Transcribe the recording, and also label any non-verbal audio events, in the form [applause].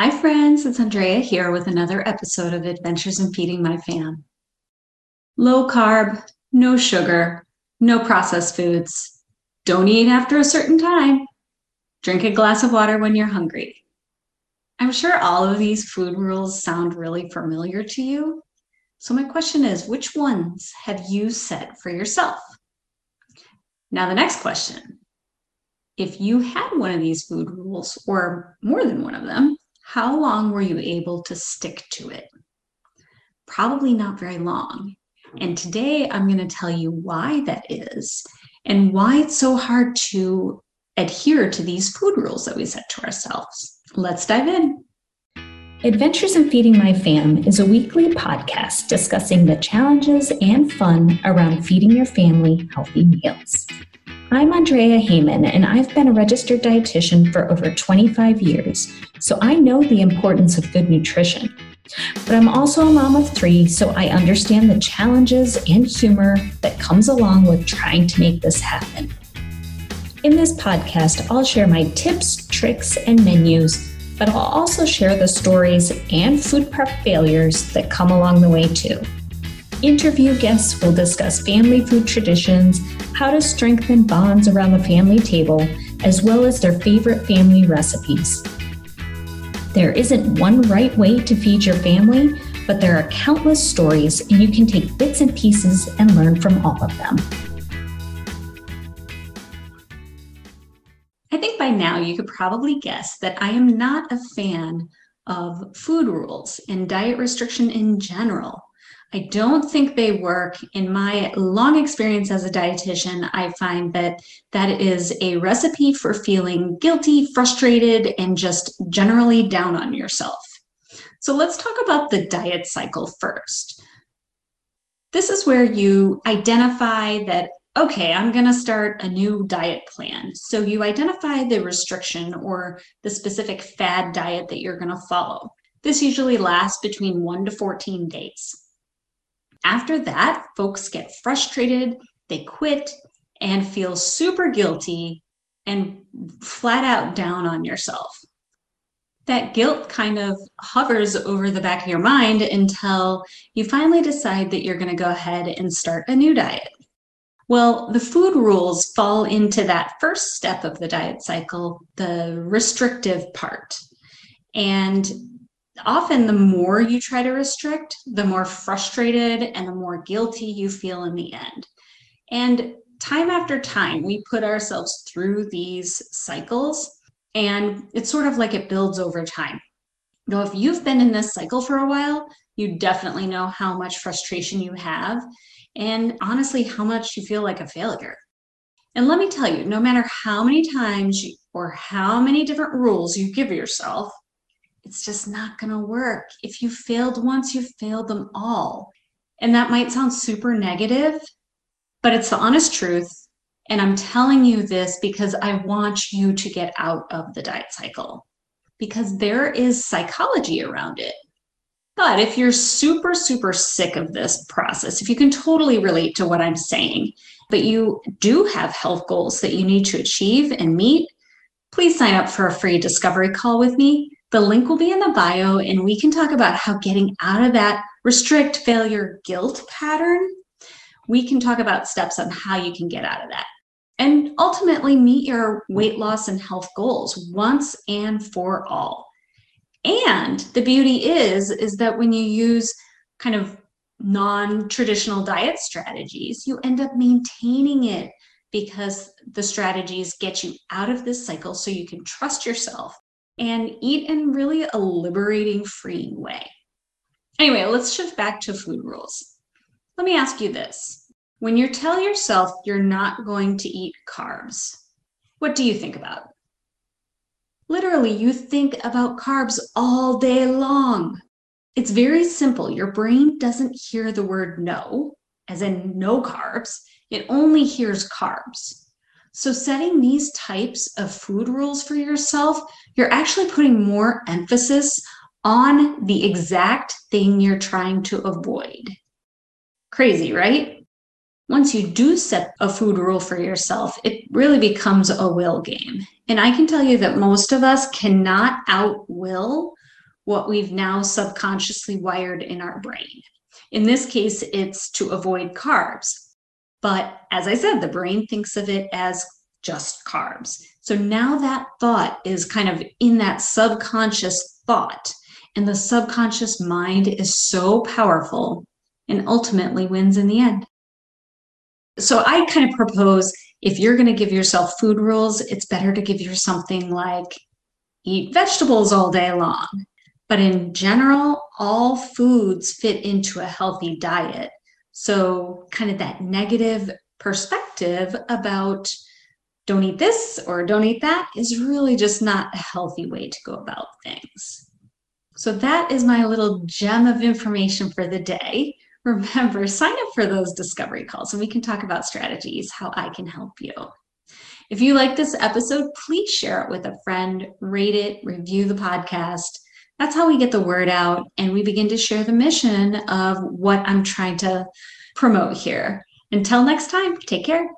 Hi, friends. It's Andrea here with another episode of Adventures in Feeding My Fam. Low carb, no sugar, no processed foods. Don't eat after a certain time. Drink a glass of water when you're hungry. I'm sure all of these food rules sound really familiar to you. So, my question is which ones have you set for yourself? Now, the next question if you had one of these food rules or more than one of them, how long were you able to stick to it? Probably not very long. And today I'm going to tell you why that is and why it's so hard to adhere to these food rules that we set to ourselves. Let's dive in. Adventures in Feeding My Fam is a weekly podcast discussing the challenges and fun around feeding your family healthy meals. I'm Andrea Heyman, and I've been a registered dietitian for over 25 years, so I know the importance of good nutrition. But I'm also a mom of three, so I understand the challenges and humor that comes along with trying to make this happen. In this podcast, I'll share my tips, tricks, and menus, but I'll also share the stories and food prep failures that come along the way too. Interview guests will discuss family food traditions how to strengthen bonds around the family table, as well as their favorite family recipes. There isn't one right way to feed your family, but there are countless stories, and you can take bits and pieces and learn from all of them. I think by now you could probably guess that I am not a fan of food rules and diet restriction in general. I don't think they work. In my long experience as a dietitian, I find that that is a recipe for feeling guilty, frustrated, and just generally down on yourself. So let's talk about the diet cycle first. This is where you identify that, okay, I'm going to start a new diet plan. So you identify the restriction or the specific fad diet that you're going to follow. This usually lasts between one to 14 days. After that, folks get frustrated, they quit, and feel super guilty and flat out down on yourself. That guilt kind of hovers over the back of your mind until you finally decide that you're going to go ahead and start a new diet. Well, the food rules fall into that first step of the diet cycle, the restrictive part. And often the more you try to restrict, the more frustrated and the more guilty you feel in the end. And time after time, we put ourselves through these cycles, and it's sort of like it builds over time. You Now, if you've been in this cycle for a while, you definitely know how much frustration you have, and honestly, how much you feel like a failure. And let me tell you, no matter how many times you, or how many different rules you give yourself, it's just not going to work. If you failed once, you failed them all. And that might sound super negative, but it's the honest truth. And I'm telling you this because I want you to get out of the diet cycle because there is psychology around it. But if you're super, super sick of this process, if you can totally relate to what I'm saying, but you do have health goals that you need to achieve and meet, please sign up for a free discovery call with me. The link will be in the bio, and we can talk about how getting out of that restrict, failure, guilt pattern. We can talk about steps on how you can get out of that and ultimately meet your weight loss and health goals once and for all. And the beauty is is that when you use kind of non-traditional diet strategies, you end up maintaining it because the strategies get you out of this cycle so you can trust yourself and eat in really a liberating, freeing way. Anyway, let's shift back to food rules. Let me ask you this. When you tell yourself you're not going to eat carbs, what do you think about? Literally, you think about carbs all day long. It's very simple. Your brain doesn't hear the word no, as in no carbs, it only hears carbs. So, setting these types of food rules for yourself, you're actually putting more emphasis on the exact thing you're trying to avoid. Crazy, right? Once you do set a food rule for yourself, it really becomes a will game. And I can tell you that most of us cannot outwill what we've now subconsciously wired in our brain. In this case, it's to avoid carbs. But as I said, the brain thinks of it as just carbs. So now that thought is kind of in that subconscious thought. And the subconscious mind is so powerful and ultimately wins in the end. So I kind of propose if you're going to give yourself food rules, it's better to give yourself something like eat vegetables all day long. But in general, all foods fit into a healthy diet. So, kind of that negative perspective about don't eat this or don't eat that is really just not a healthy way to go about things. So, that is my little gem of information for the day. [laughs] Remember, sign up for those discovery calls and we can talk about strategies, how I can help you. If you like this episode, please share it with a friend, rate it, review the podcast. That's how we get the word out and we begin to share the mission of what I'm trying to promote here. Until next time, take care.